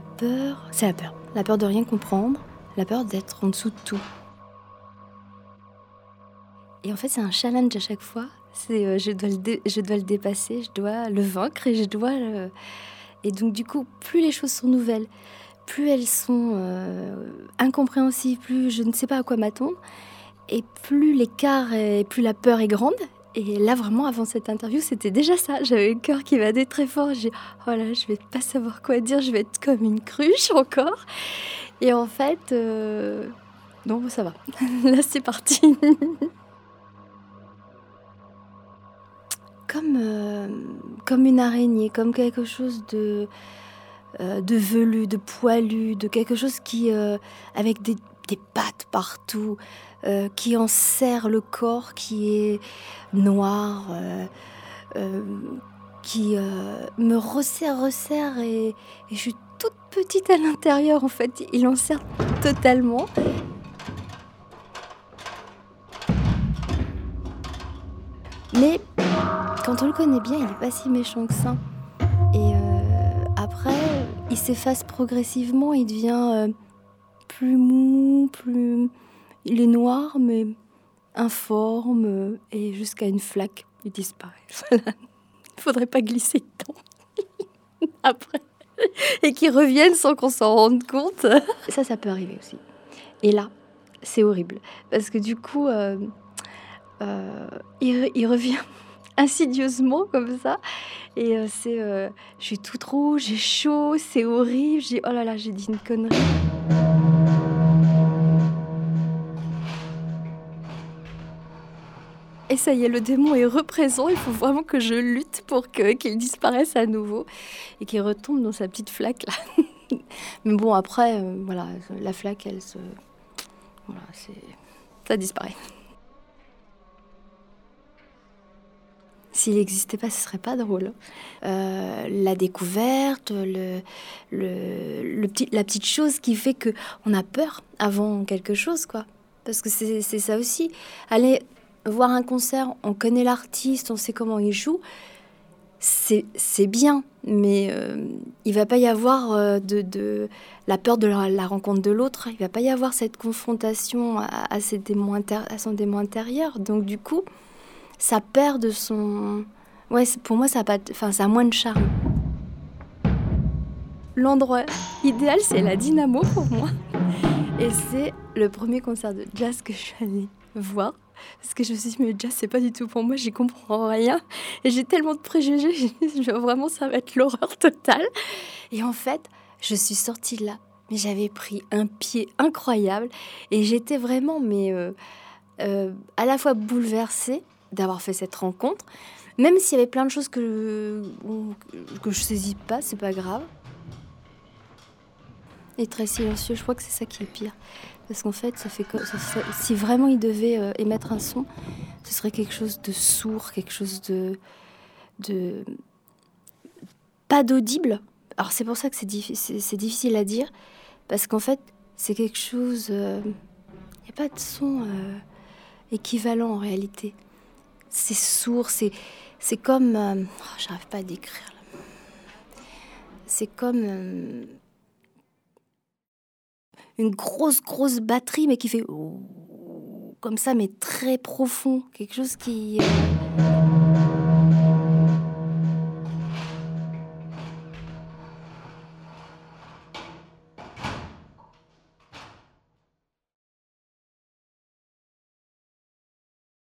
peur, c'est la peur. La peur de rien comprendre, la peur d'être en dessous de tout. Et en fait, c'est un challenge à chaque fois. C'est euh, je, dois le je dois le dépasser, je dois le vaincre et je dois Et donc, du coup, plus les choses sont nouvelles, plus elles sont euh, incompréhensibles, plus je ne sais pas à quoi m'attendre, et plus l'écart et plus la peur est grande. Et là, vraiment, avant cette interview, c'était déjà ça. J'avais le cœur qui battait très fort. J'ai oh là, je vais pas savoir quoi dire, je vais être comme une cruche encore. Et en fait, euh, non, ça va. là, c'est parti. comme, euh, comme une araignée, comme quelque chose de, euh, de velu, de poilu, de quelque chose qui, avec des, des, pattes partout, qui en serre le corps, qui est noir, qui me resserre, resserre, et, je suis toute petite à l'intérieur en fait. Il en serre totalement. Mais quand on le connaît bien, il n'est pas si méchant que ça. Et euh, après, il s'efface progressivement, il devient euh, plus mou, plus. Il est noir, mais informe, et jusqu'à une flaque, il disparaît. il ne faudrait pas glisser dedans. après. Et qu'il revienne sans qu'on s'en rende compte. Ça, ça peut arriver aussi. Et là, c'est horrible. Parce que du coup, euh, il, il revient insidieusement comme ça. Et euh, c'est, euh, je suis toute rouge, j'ai chaud, c'est horrible. J'ai, oh là là, j'ai dit une connerie. Et ça y est, le démon est représent. Il faut vraiment que je lutte pour qu'il disparaisse à nouveau et qu'il retombe dans sa petite flaque là. Mais bon, après, euh, voilà, la flaque, elle se, voilà, c'est, ça disparaît. S'il n'existait pas, ce serait pas drôle. Euh, la découverte, le, le, petit, la petite chose qui fait que on a peur avant quelque chose, quoi. Parce que c'est ça aussi. Aller voir un concert, on connaît l'artiste, on sait comment il joue, c'est bien, mais euh, il va pas y avoir euh, de, de, la peur de la, rencontre de l'autre, il va pas y avoir cette confrontation à, ses démons à son démon intérieur. Donc du coup, ça perd de son. Ouais, pour moi, ça a, pas... ça a moins de charme. L'endroit idéal, c'est la Dynamo pour moi. C'est le premier concert de jazz que je suis allée voir. Parce que je me suis dit, mais le jazz, c'est pas du tout pour moi, j'y comprends rien. Et j'ai tellement de préjugés, je vraiment, ça va être l'horreur totale. Et en fait, je suis sortie de là. Mais j'avais pris un pied incroyable. Et j'étais vraiment, mais euh, euh, à la fois bouleversée d'avoir fait cette rencontre. Même s'il y avait plein de choses que, que je saisis pas, c'est pas grave. Et très silencieux, je crois que c'est ça qui est pire. Parce qu'en fait, ça fait si vraiment il devait euh, émettre un son, ce serait quelque chose de sourd, quelque chose de. pas d'audible. Alors c'est pour ça que c'est difficile, à dire. Parce qu'en fait, c'est quelque chose. Il euh, n'y a pas de son euh, équivalent en réalité c'est sourd, c'est, comme... Euh, oh, j'arrive pas à décrire. C'est comme une grosse, grosse batterie, mais qui fait comme ça, mais très profond. Quelque chose qui... Euh,